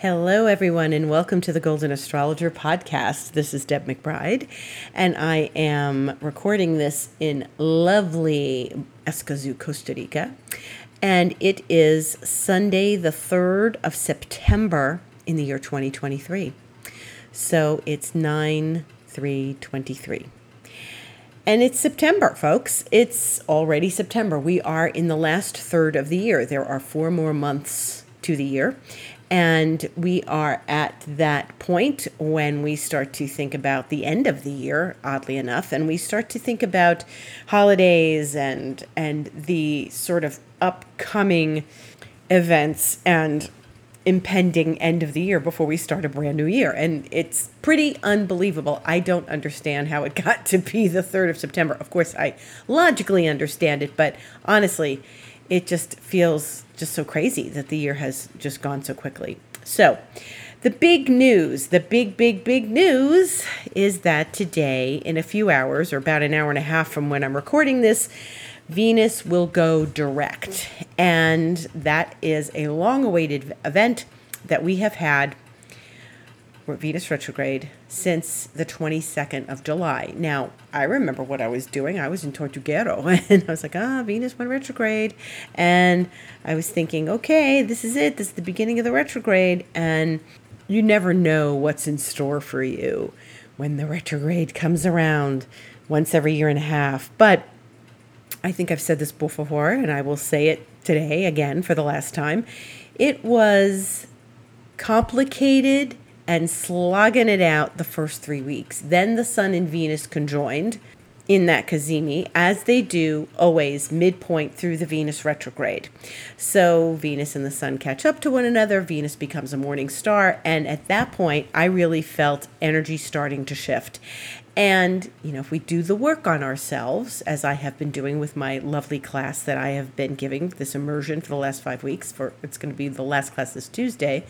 Hello, everyone, and welcome to the Golden Astrologer podcast. This is Deb McBride, and I am recording this in lovely Escazú, Costa Rica. And it is Sunday, the 3rd of September in the year 2023. So it's 9 3 23. And it's September, folks. It's already September. We are in the last third of the year. There are four more months to the year. And we are at that point when we start to think about the end of the year, oddly enough, and we start to think about holidays and and the sort of upcoming events and impending end of the year before we start a brand new year. And it's pretty unbelievable. I don't understand how it got to be the 3rd of September. Of course, I logically understand it, but honestly, it just feels just so crazy that the year has just gone so quickly. So, the big news, the big, big, big news is that today, in a few hours, or about an hour and a half from when I'm recording this, Venus will go direct. And that is a long awaited event that we have had Venus retrograde since the 22nd of July. Now, I remember what I was doing. I was in Tortuguero and I was like, ah, Venus went retrograde. And I was thinking, okay, this is it. This is the beginning of the retrograde. And you never know what's in store for you when the retrograde comes around once every year and a half. But I think I've said this before, and I will say it today again for the last time. It was complicated and slogging it out the first three weeks. Then the Sun and Venus conjoined in that cazimi, as they do always midpoint through the Venus retrograde. So Venus and the Sun catch up to one another, Venus becomes a morning star, and at that point, I really felt energy starting to shift. And, you know, if we do the work on ourselves, as I have been doing with my lovely class that I have been giving this immersion for the last five weeks, for it's going to be the last class this Tuesday.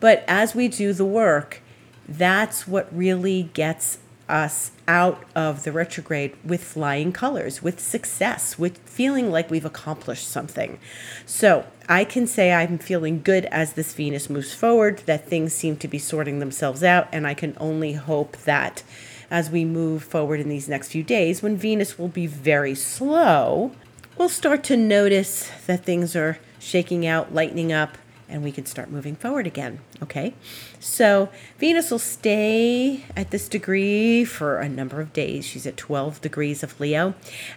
But as we do the work, that's what really gets us out of the retrograde with flying colors, with success, with feeling like we've accomplished something. So I can say I'm feeling good as this Venus moves forward, that things seem to be sorting themselves out, and I can only hope that as we move forward in these next few days, when Venus will be very slow, we'll start to notice that things are shaking out, lightening up, and we can start moving forward again. Okay, so Venus will stay at this degree for a number of days. She's at 12 degrees of Leo,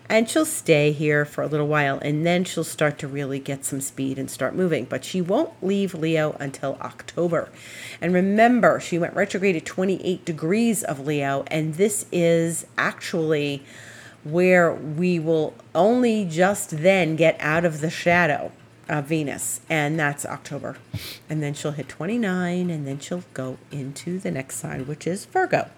and she'll stay here for a little while, and then she'll start to really get some speed and start moving. But she won't leave Leo until October. And remember, she went retrograde at 28 degrees of Leo, and this is actually where we will only just then get out of the shadow uh, Venus, and that's October. And then she'll hit 29, and then she'll go into the next sign, which is Virgo.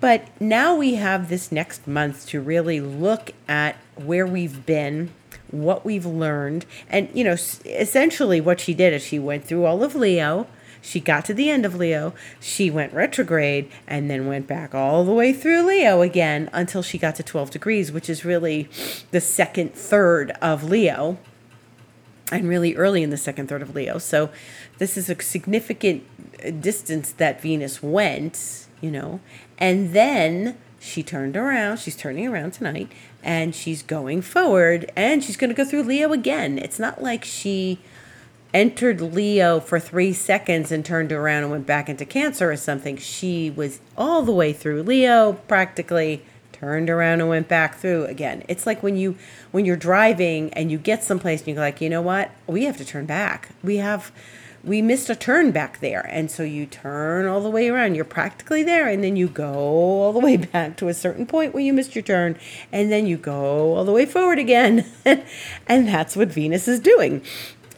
But now we have this next month to really look at where we've been, what we've learned. And, you know, essentially what she did is she went through all of Leo. She got to the end of Leo, she went retrograde, and then went back all the way through Leo again until she got to 12 degrees, which is really the second third of Leo and really early in the second third of Leo. So this is a significant distance that Venus went, you know, and then she turned around. She's turning around tonight and she's going forward and she's going to go through Leo again. It's not like she entered Leo for three seconds and turned around and went back into Cancer or something. She was all the way through Leo practically turned around and went back through again. It's like when you when you're driving and you get someplace and you're like, you know what, we have to turn back. We have we missed a turn back there. And so you turn all the way around. You're practically there. And then you go all the way back to a certain point where you missed your turn. And then you go all the way forward again. and that's what Venus is doing.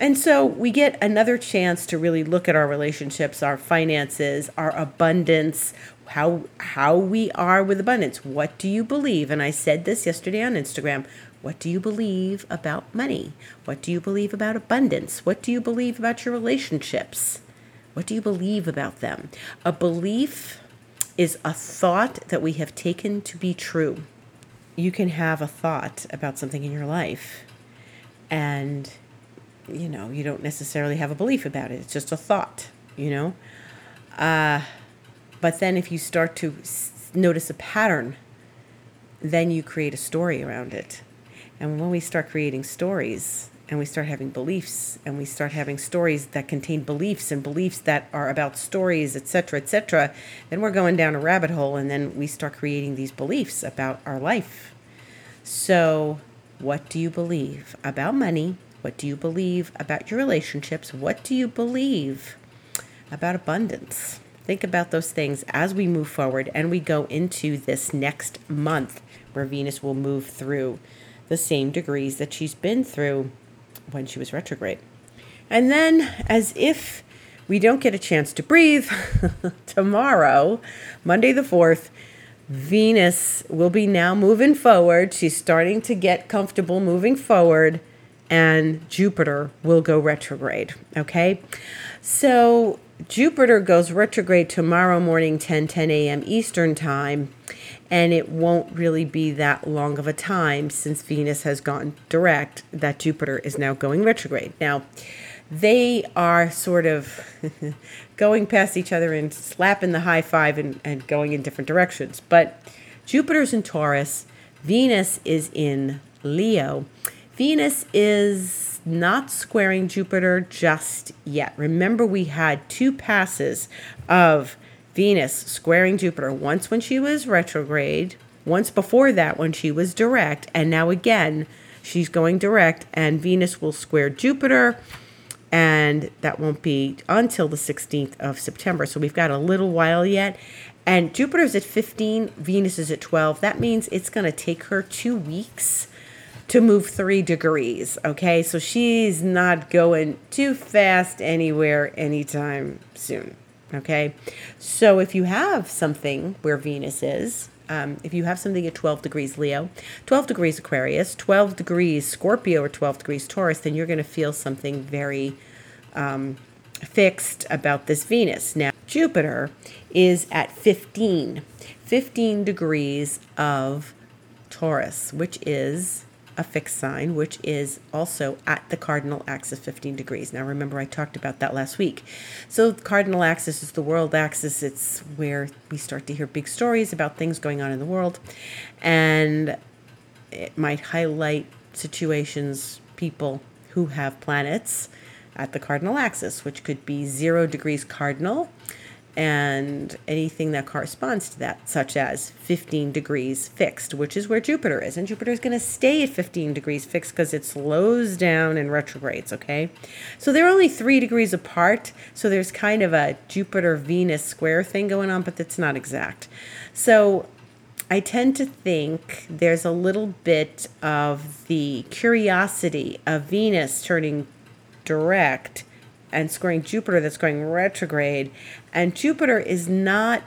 And so we get another chance to really look at our relationships, our finances, our abundance, how how we are with abundance. What do you believe? And I said this yesterday on Instagram. What do you believe about money? What do you believe about abundance? What do you believe about your relationships? What do you believe about them? A belief is a thought that we have taken to be true. You can have a thought about something in your life and you know, you don't necessarily have a belief about it. It's just a thought. you know? Uh, but then if you start to s- notice a pattern, then you create a story around it. And when we start creating stories and we start having beliefs and we start having stories that contain beliefs and beliefs that are about stories, etc., etc., then we're going down a rabbit hole and then we start creating these beliefs about our life. So, what do you believe about money? What do you believe about your relationships? What do you believe about abundance? Think about those things as we move forward and we go into this next month where Venus will move through the same degrees that she's been through when she was retrograde. And then, as if we don't get a chance to breathe, tomorrow, Monday the 4th, Venus will be now moving forward. She's starting to get comfortable moving forward, and Jupiter will go retrograde. Okay? So, Jupiter goes retrograde tomorrow morning, 10 10 a.m. Eastern Time and it won't really be that long of a time since Venus has gone direct that Jupiter is now going retrograde. Now, they are sort of going past each other and slapping the high five and, and going in different directions. But Jupiter's in Taurus, Venus is in Leo. Venus is not squaring Jupiter just yet. Remember, we had two passes of Venus squaring Jupiter once when she was retrograde, once before that when she was direct, and now again she's going direct, and Venus will square Jupiter, and that won't be until the 16th of September. So we've got a little while yet. And Jupiter's at 15, Venus is at 12. That means it's going to take her two weeks to move three degrees. Okay, so she's not going too fast anywhere anytime soon. Okay, so if you have something where Venus is, um, if you have something at 12 degrees Leo, 12 degrees Aquarius, 12 degrees Scorpio, or 12 degrees Taurus, then you're going to feel something very um, fixed about this Venus. Now, Jupiter is at 15, 15 degrees of Taurus, which is fixed sign, which is also at the cardinal axis 15 degrees. Now, remember, I talked about that last week. So, the cardinal axis is the world axis, it's where we start to hear big stories about things going on in the world. And it might highlight situations, people who have planets at the cardinal axis, which could be zero degrees cardinal and anything that corresponds to that, such as 15 degrees fixed, which is where Jupiter is. And Jupiter is going to stay at 15 degrees fixed because it slows down and retrogrades, okay? So they're only three degrees apart. So there's kind of a Jupiter Venus square thing going on, but that's not exact. So I tend to think there's a little bit of the curiosity of Venus turning direct and squaring Jupiter that's going retrograde. And Jupiter is not,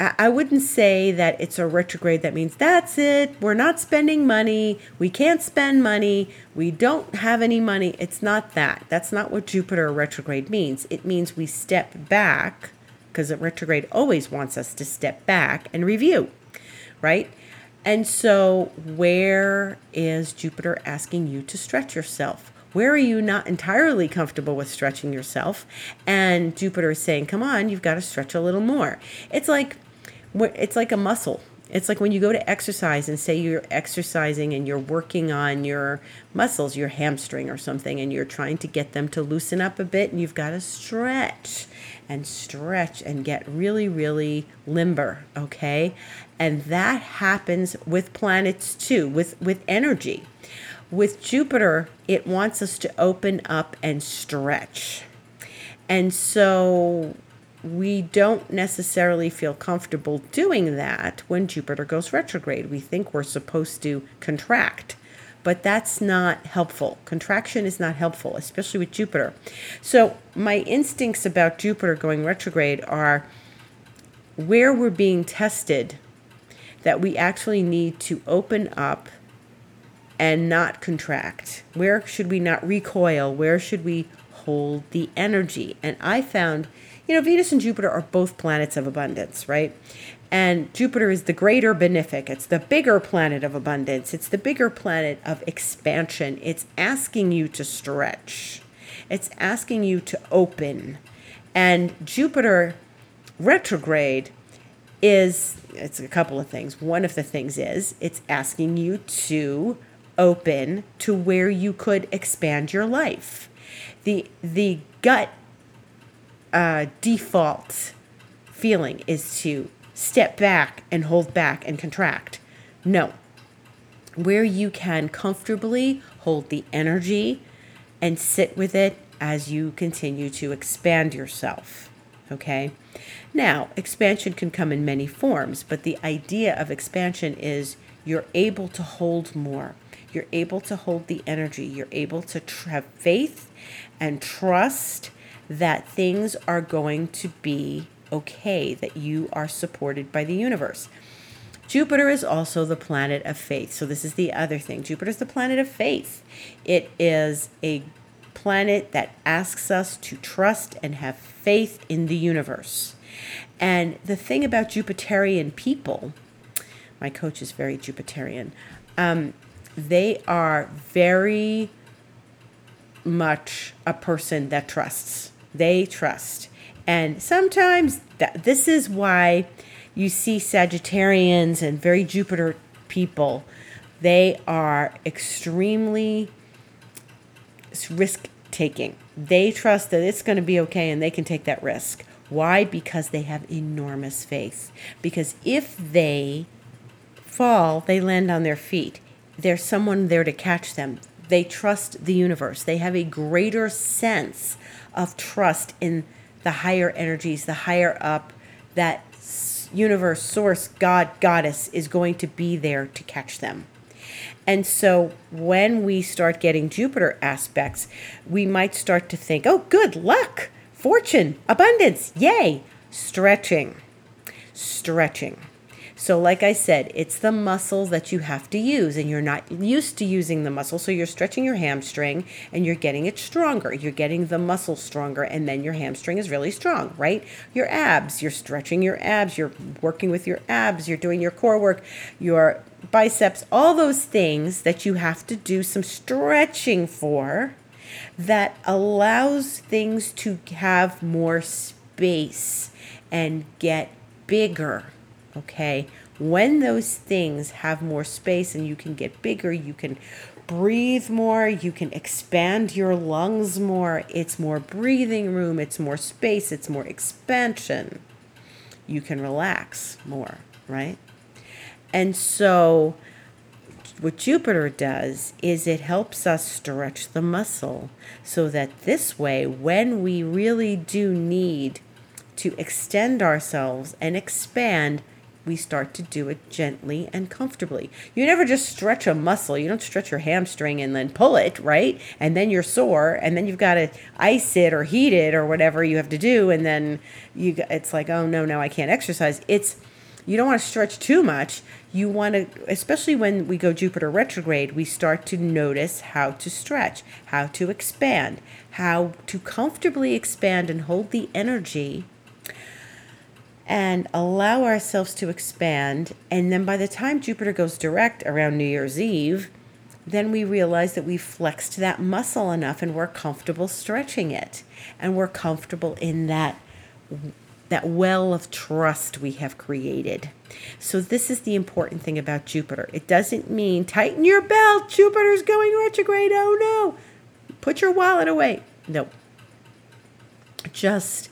I wouldn't say that it's a retrograde that means that's it, we're not spending money, we can't spend money, we don't have any money. It's not that. That's not what Jupiter retrograde means. It means we step back, because a retrograde always wants us to step back and review, right? And so, where is Jupiter asking you to stretch yourself? Where are you not entirely comfortable with stretching yourself? And Jupiter is saying, come on, you've got to stretch a little more. It's like, it's like a muscle. It's like when you go to exercise and say you're exercising and you're working on your muscles, your hamstring or something, and you're trying to get them to loosen up a bit, and you've got to stretch and stretch and get really, really limber, okay? And that happens with planets too, with, with energy. With Jupiter, it wants us to open up and stretch. And so we don't necessarily feel comfortable doing that when Jupiter goes retrograde. We think we're supposed to contract, but that's not helpful. Contraction is not helpful, especially with Jupiter. So, my instincts about Jupiter going retrograde are where we're being tested that we actually need to open up and not contract? Where should we not recoil? Where should we hold the energy? And I found, you know, Venus and Jupiter are both planets of abundance, right? And Jupiter is the greater benefic. It's the bigger planet of abundance. It's the bigger planet of expansion. It's asking you to stretch. It's asking you to open And Jupiter retrograde is it's a couple of things. One of the things is it's asking you to open to where you could expand your life. The the gut uh, default feeling is to step back and hold back and contract. No. Where you can comfortably hold the energy and sit with it as you continue to expand yourself. Okay? Now, expansion can come in many forms, but the idea of expansion is you're able to hold more. You're able to hold the energy. You're able to tr- have faith and trust that things are going to be okay, that you are supported by the universe. Jupiter is also the planet of faith. So, this is the other thing. Jupiter is the planet of faith. It is a planet that asks us to trust and have faith in the universe. And the thing about Jupiterian people, my coach is very Jupiterian, um, they are very much a person that trusts. They trust. And sometimes this is why you see Sagittarians and very Jupiter people. They are extremely risk taking. They trust that it's going to be okay and they can take that risk. Why? Because they have enormous faith. Because if they fall, they land on their feet. There's someone there to catch them. They trust the universe. They have a greater sense of trust in the higher energies, the higher up, that universe, source, God, goddess is going to be there to catch them. And so when we start getting Jupiter aspects, we might start to think, oh, good luck, fortune, abundance, yay, stretching, stretching. So, like I said, it's the muscles that you have to use, and you're not used to using the muscle. So, you're stretching your hamstring and you're getting it stronger. You're getting the muscle stronger, and then your hamstring is really strong, right? Your abs, you're stretching your abs, you're working with your abs, you're doing your core work, your biceps, all those things that you have to do some stretching for that allows things to have more space and get bigger Okay. When those things have more space and you can get bigger, you can breathe more, you can expand your lungs more. It's more breathing room, it's more space, it's more expansion. You can relax more, right? And so, what Jupiter does is it helps us stretch the muscle so that this way, when we really do need to extend ourselves and expand, we start to do it gently and comfortably. You never just stretch a muscle. You don't stretch your hamstring and then pull it, right? And then you're sore and then you've got to ice it or heat it or whatever you have to do and then you it's like, "Oh no, no, I can't exercise." It's you don't want to stretch too much. You want to especially when we go Jupiter retrograde, we start to notice how to stretch, how to expand, how to comfortably expand and hold the energy and allow ourselves to expand. And then by the time Jupiter goes direct around New Year's Eve, then we realize that we've flexed that muscle enough and we're comfortable stretching it. And we're comfortable in that that well of trust we have created. So this is the important thing about Jupiter. It doesn't mean tighten your belt, Jupiter's going retrograde. Oh no. Put your wallet away. No. Just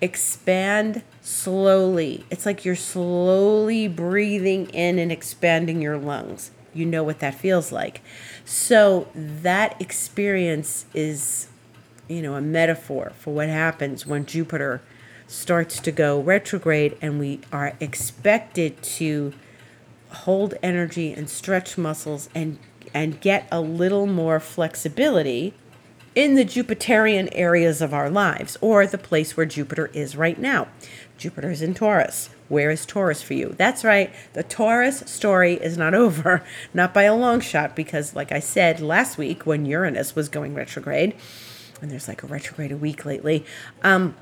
expand slowly. It's like you're slowly breathing in and expanding your lungs. You know what that feels like. So that experience is, you know, a metaphor for what happens when Jupiter starts to go retrograde and we are expected to hold energy and stretch muscles and and get a little more flexibility in the Jupiterian areas of our lives or the place where Jupiter is right now. Jupiter is in Taurus. Where is Taurus for you? That's right. The Taurus story is not over, not by a long shot, because, like I said last week when Uranus was going retrograde, and there's like a retrograde a week lately, um,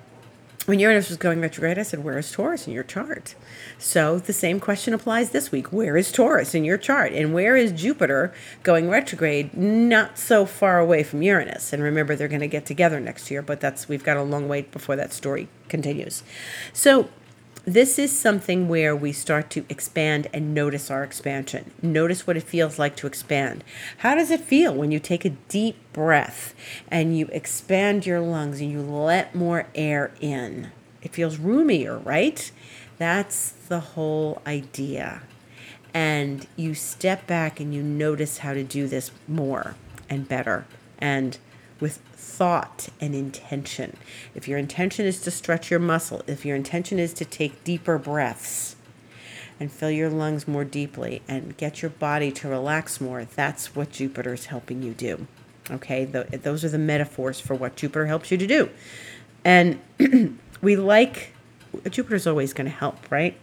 when Uranus was going retrograde, I said, Where is Taurus in your chart? So the same question applies this week. Where is Taurus in your chart? And where is Jupiter going retrograde? Not so far away from Uranus. And remember, they're going to get together next year, but that's we've got a long wait before that story continues. So this is something where we start to expand and notice our expansion. Notice what it feels like to expand. How does it feel when you take a deep breath and you expand your lungs and you let more air in? It feels roomier, right? That's the whole idea. And you step back and you notice how to do this more and better and with thought and intention. If your intention is to stretch your muscle, if your intention is to take deeper breaths and fill your lungs more deeply and get your body to relax more, that's what Jupiter is helping you do. Okay, those are the metaphors for what Jupiter helps you to do. And we like, Jupiter's always going to help, right?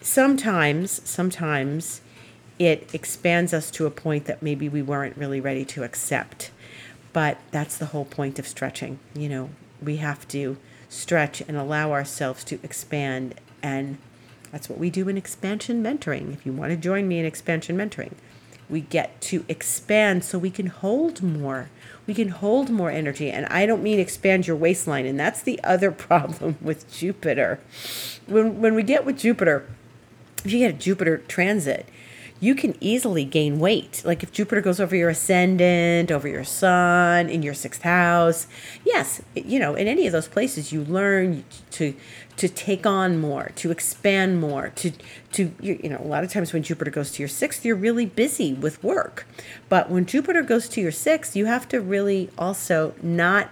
Sometimes, sometimes it expands us to a point that maybe we weren't really ready to accept. But that's the whole point of stretching. You know, we have to stretch and allow ourselves to expand. And that's what we do in expansion mentoring. If you want to join me in expansion mentoring, we get to expand so we can hold more. We can hold more energy. And I don't mean expand your waistline. And that's the other problem with Jupiter. When, when we get with Jupiter, if you get a Jupiter transit, you can easily gain weight. Like if Jupiter goes over your ascendant, over your sun, in your sixth house, yes, you know, in any of those places, you learn to to take on more, to expand more, to to you, know, a lot of times when Jupiter goes to your sixth, you're really busy with work, but when Jupiter goes to your sixth, you have to really also not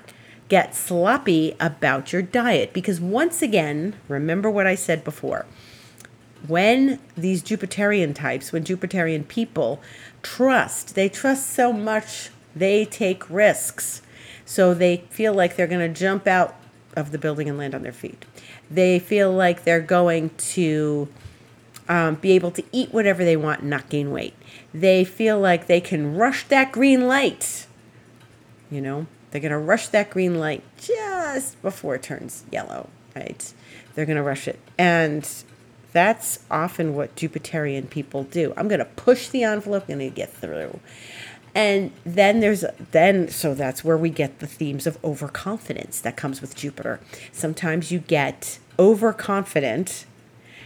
get sloppy about your diet because once again, remember what I said before when these Jupiterian types, when Jupiterian people trust, they trust so much, they take risks. So they feel like they're going to jump out of the building and land on their feet. They feel like they're going to um, be able to eat whatever they want and not gain weight. They feel like they can rush that green light. You know, they're going to rush that green light just before it turns yellow, right? They're going to rush it. And that's often what Jupiterian people do. I'm going to push the envelope, I'm going to get through. And then there's then so that's where we get the themes of overconfidence that comes with Jupiter. Sometimes you get overconfident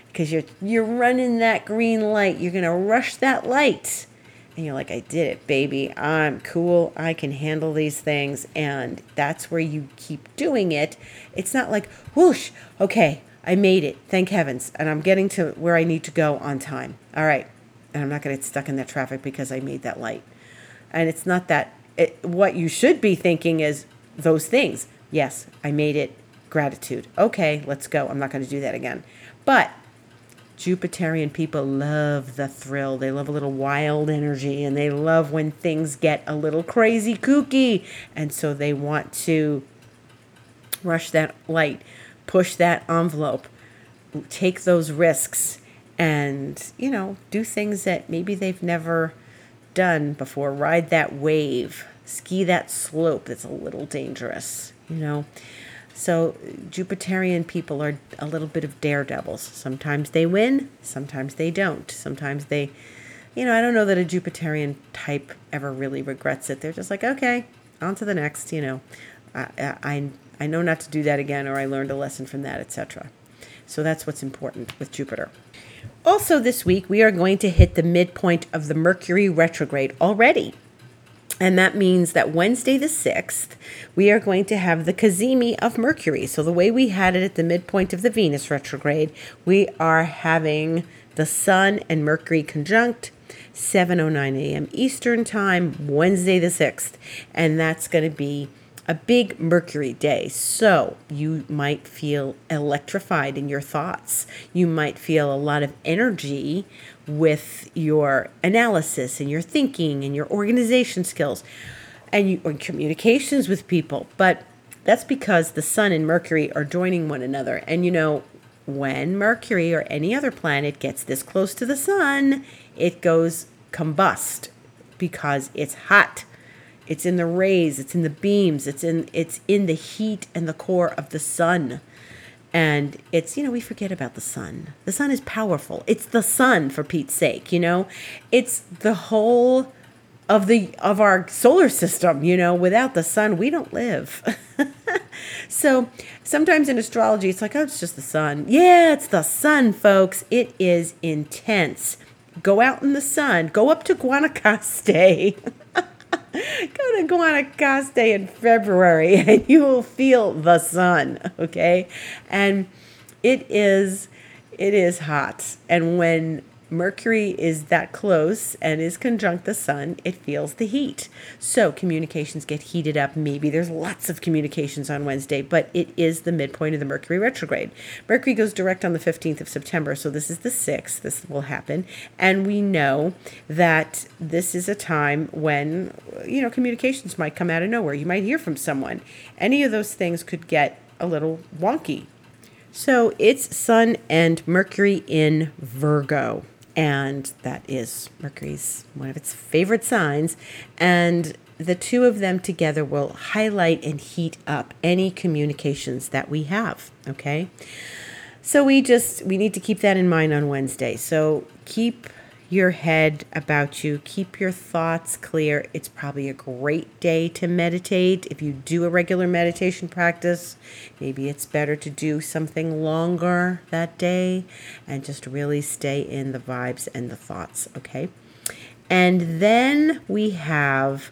because you're you're running that green light. You're going to rush that light. And you're like, I did it, baby. I'm cool. I can handle these things. And that's where you keep doing it. It's not like, whoosh, okay, I made it, thank heavens, and I'm getting to where I need to go on time. All right, and I'm not going to get stuck in that traffic because I made that light. And it's not that. It, what you should be thinking is those things. Yes, I made it. Gratitude. Okay, let's go. I'm not going to do that again. But Jupiterian people love the thrill. They love a little wild energy and they love when things get a little crazy kooky. And so they want to rush that light push that envelope, take those risks, and, you know, do things that maybe they've never done before. Ride that wave, ski that slope that's a little dangerous, you know. So, Jupiterian people are a little bit of daredevils. Sometimes they win, sometimes they don't. Sometimes they, you know, I don't know that a Jupiterian type ever really regrets it. They're just like, okay, on to the next, you know. I, I, I know not to do that again, or I learned a lesson from that, etc. So that's what's important with Jupiter. Also, this week, we are going to hit the midpoint of the Mercury retrograde already. And that means that Wednesday the 6th, we are going to have the cazimi of Mercury. So, the way we had it at the midpoint of the Venus retrograde, we are having the Sun and Mercury conjunct 7:09 a.m. Eastern Time, Wednesday the 6th, and that's going to be a big Mercury day. So you might feel electrified in your thoughts. You might feel a lot of energy with your analysis and your thinking and your organization skills and you, or communications with people. But that's because the sun and Mercury are joining one another. And you know, when Mercury or any other planet gets this close to the sun, it goes combust because it's hot it's in the rays, it's in the beams, it's in it's in the heat and the core of the sun. And it's, you know, we forget about the sun. The sun is powerful. It's the sun for Pete's sake, you know? It's the whole of the of our solar system, you know, without the sun we don't live. so, sometimes in astrology it's like, oh, it's just the sun. Yeah, it's the sun, folks. It is intense. Go out in the sun. Go up to Guanacaste. Go to Guanacaste in February and you will feel the sun, okay? And it is it is hot. And when Mercury is that close and is conjunct the sun, it feels the heat. So communications get heated up. Maybe there's lots of communications on Wednesday, but it is the midpoint of the Mercury retrograde. Mercury goes direct on the 15th of September, so this is the 6th. This will happen. And we know that this is a time when, you know, communications might come out of nowhere. You might hear from someone. Any of those things could get a little wonky. So it's Sun and Mercury in Virgo and that is Mercury's one of its favorite signs. And the two of them together will highlight and heat up any communications that we have. Okay. So we just we need to keep that in mind on Wednesday. So keep your head about you. Keep your thoughts clear. It's probably a great day to meditate. If you do a regular meditation practice, maybe it's better to do something longer that day and just really stay in the vibes and the thoughts, okay? And then we have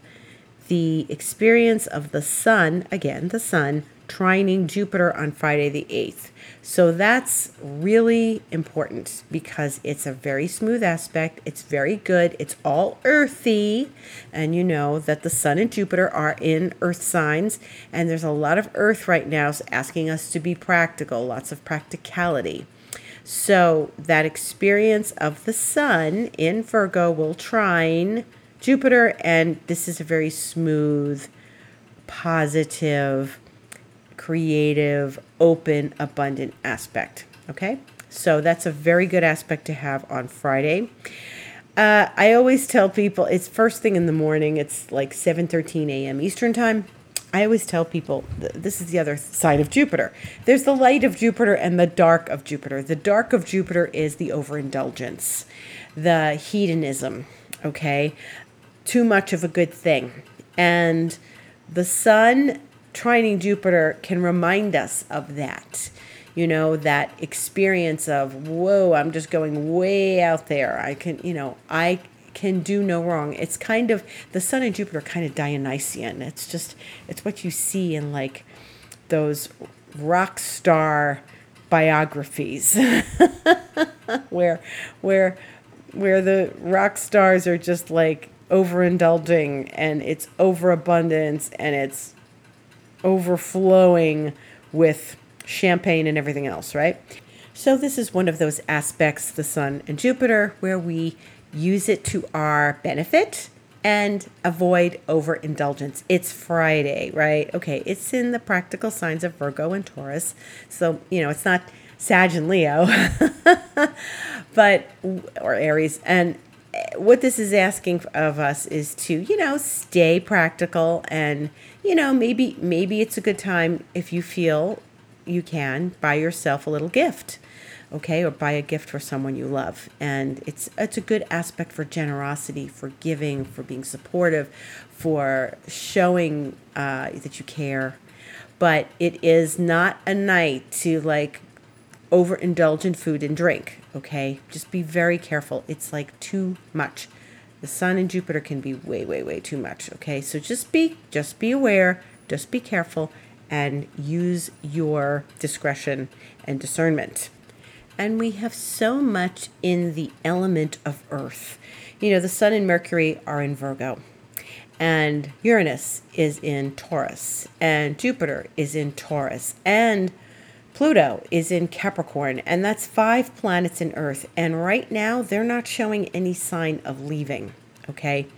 the experience of the sun, again, the sun, trining Jupiter on Friday the 8th. So that's really important because it's a very smooth aspect. It's very good. It's all earthy. And you know that the sun and Jupiter are in earth signs. And there's a lot of earth right now asking us to be practical, lots of practicality. So that experience of the sun in Virgo will trine Jupiter. And this is a very smooth, positive, creative, open, abundant aspect. Okay, so that's a very good aspect to have on Friday. Uh, I always tell people it's first thing in the morning. It's like 7:13 a.m. Eastern time. I always tell people th- this is the other side of Jupiter. There's the light of Jupiter and the dark of Jupiter. The dark of Jupiter is the overindulgence, the hedonism, okay? Too much of a good thing. And the sun trining Jupiter can remind us of that. You know, that experience of, whoa, I'm just going way out there. I can, you know, I can do no wrong. It's kind of, the Sun and Jupiter kind of Dionysian. It's just, it's what you see in like those rock star biographies where, where, where the rock stars are just like overindulging and it's overabundance and it's overflowing with champagne and everything else, right? So, this is one of those aspects, the Sun and Jupiter, where we use it to our benefit and avoid overindulgence. It's Friday, right? Okay, it's in the practical signs of Virgo and Taurus. So, you know, it's not Sag and Leo, but, or Aries. And what this is asking of us is to, you know, stay practical and, you know, maybe maybe it's a good time if you feel you can buy yourself a little gift. Okay, or buy a gift for someone you love. And it's it's a good aspect for generosity, for giving, for being supportive, for showing uh, that you care. But it is not a night to like overindulge in food and drink okay? Just be very careful. It's like too much. The sun and Jupiter can be way, way, way too much, okay? So just be just be aware, just be careful and use your discretion and discernment. And we have so much in the element of earth. You know, the sun and Mercury are in Virgo. And Uranus is in Taurus, and Jupiter is in Taurus, and Pluto is in Capricorn, and that's five planets in Earth. And right now, they're not showing any sign of leaving. Okay.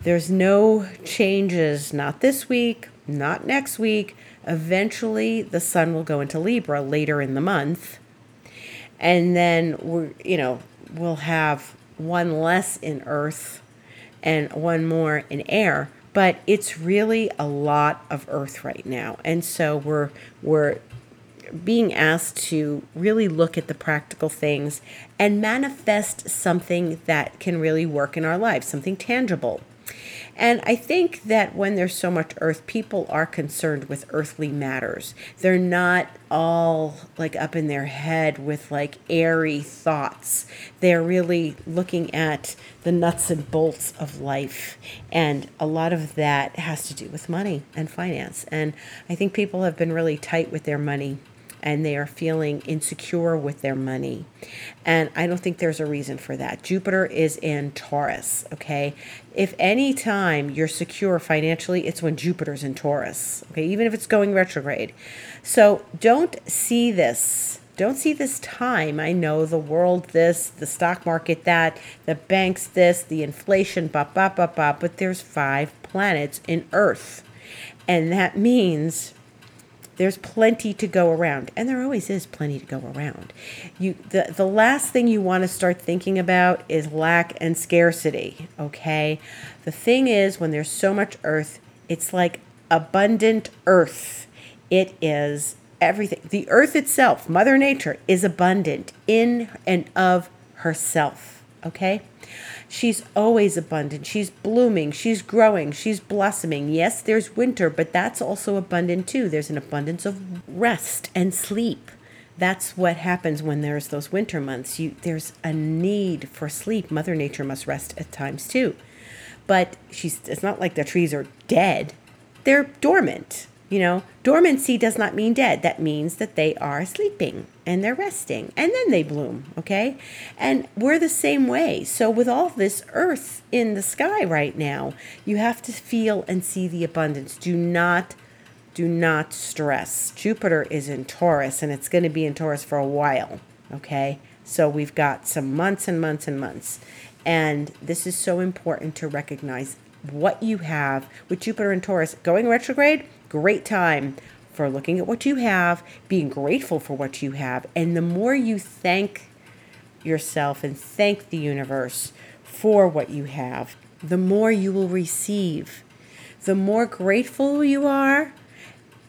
There's no changes, not this week, not next week. Eventually, the sun will go into Libra later in the month. And then we're, you know, we'll have one less in Earth and one more in air but it's really a lot of earth right now and so we're we're being asked to really look at the practical things and manifest something that can really work in our lives, something tangible. And I think that when there's so much earth, people are concerned with earthly matters. They're not all like up in their head with like airy thoughts. They're really looking at the nuts and bolts of life. And a lot of that has to do with money and finance. And I think people have been really tight with their money and they are feeling insecure with their money. And I don't think there's a reason for that. Jupiter is in Taurus, okay? If any time you're secure financially, it's when Jupiter's in Taurus, okay? Even if it's going retrograde. So don't see this don't see this time. I know the world this, the stock market that, the banks this, the inflation, bop, bop, bop, bop, but there's five planets in Earth. And that means there's plenty to go around, and there always is plenty to go around. You the the last thing you want to start thinking about is lack and scarcity, okay? The thing is when there's so much earth, it's like abundant earth. It is everything. The earth itself, mother nature is abundant in and of herself, okay? She's always abundant. She's blooming. She's growing. She's blossoming. Yes, there's winter, but that's also abundant too. There's an abundance of rest and sleep. That's what happens when there's those winter months. You there's a need for sleep. Mother Nature must rest at times too. But she's it's not like the trees are dead. They're dormant. You know, dormancy does not mean dead. That means that they are sleeping and they're resting and then they bloom, okay? And we're the same way. So, with all this earth in the sky right now, you have to feel and see the abundance. Do not do not stress. Jupiter is in Taurus and it's going to be in Taurus for a while, okay? So, we've got some months and months and months. And this is so important to recognize what you have with Jupiter and Taurus going retrograde great time for looking at what you have, being grateful for what you have. And the more you thank yourself and thank the universe for what you have, the more you will receive. The more grateful you are,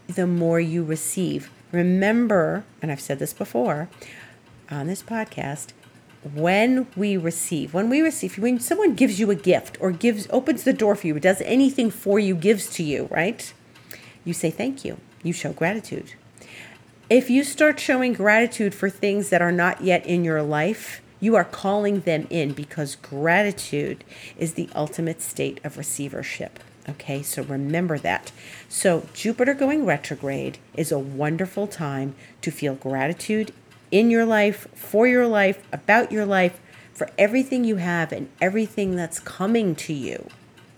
the more you receive. Remember, and I've said this before on this podcast, when we receive, when we receive, when someone gives you a gift or gives opens the door for you, does anything for you, gives to you, right? you say thank you. You show gratitude. If you start showing gratitude for things that are not yet in your life, you are calling them in because gratitude is the ultimate state of receivership. Okay, so remember that. So, Jupiter going retrograde is a wonderful time to feel gratitude in your life, for your life, about your life, for everything you have and everything that's coming to you.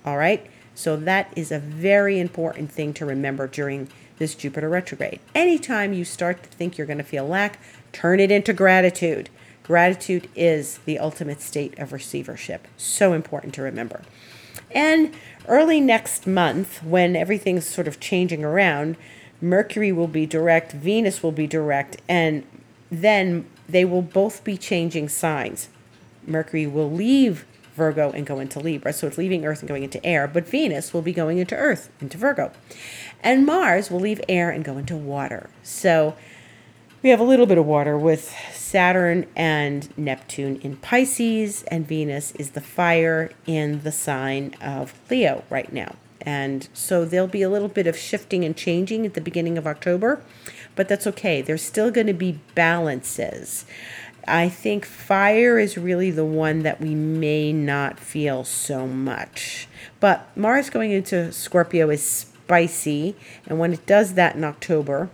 All right? So that is a very important thing to remember during this Jupiter retrograde. Anytime you start to think you're going to feel lack, turn it into gratitude. Gratitude is the ultimate state of receivership. So important to remember. And early next month, when everything's sort of changing around, Mercury will be direct, Venus will be direct, and then they will both be changing signs. Mercury will leave Virgo and go into Libra. So it's leaving Earth and going into air, but Venus will be going into Earth, into Virgo. And Mars will leave air and go into water. So we have a little bit of water with Saturn and Neptune in Pisces, and Venus is the fire in the sign of Leo right now. And so there'll be a little bit of shifting and changing at the beginning of October, but that's okay. There's still going to be balances. I think fire is really the one that we may not feel so much. But Mars going into Scorpio is spicy, and when it does that in October,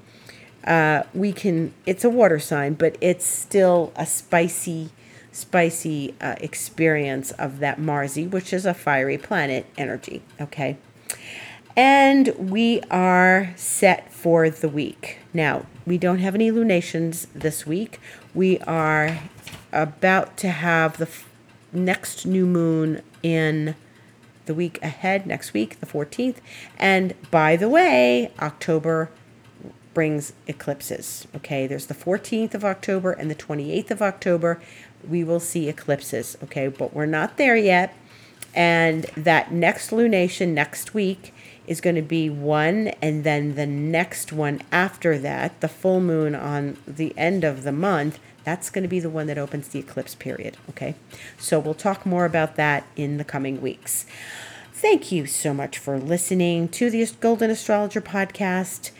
uh, we can, it's a water sign, but it's still a spicy, spicy uh, experience of that Marsy, which is a fiery planet energy. Okay. And we are set for the week. Now, we don't have any lunations this week. We are about to have the f- next new moon in the week ahead, next week, the 14th. And by the way, October brings eclipses. Okay, there's the 14th of October and the 28th of October. We will see eclipses. Okay, but we're not there yet. And that next lunation next week is going to be one, and then the next one after that, the full moon on the end of the month, that's going to be the one that opens the eclipse period. Okay. So we'll talk more about that in the coming weeks. Thank you so much for listening to the Golden Astrologer podcast.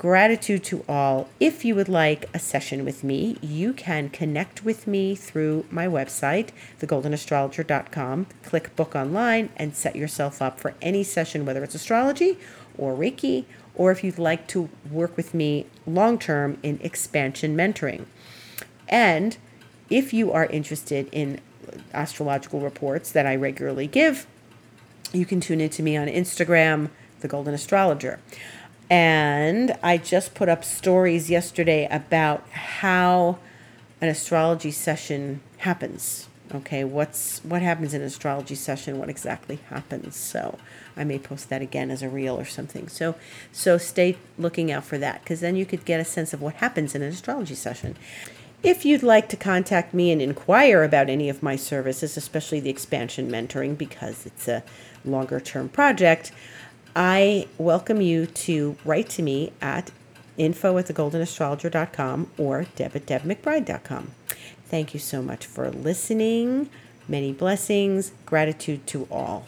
Gratitude to all. If you would like a session with me, you can connect with me through my website, thegoldenastrologer.com. Click book online and set yourself up for any session, whether it's astrology or Reiki, or if you'd like to work with me long term in expansion mentoring. And if you are interested in astrological reports that I regularly give, you can tune into me on Instagram, The Golden Astrologer. And I just put up stories yesterday about how an astrology session happens. Okay, what's what happens in an astrology session? What exactly happens? So I may post that again as a reel or something. So so stay looking out for that because then you could get a sense of what happens in an astrology session. If you'd like to contact me and inquire about any of my services, especially the expansion mentoring, because it's a longer term project, I welcome you to write to me at info at thegoldenastrologer.com or deb at debmcbride.com. Thank you so much for listening. Many blessings. Gratitude to all.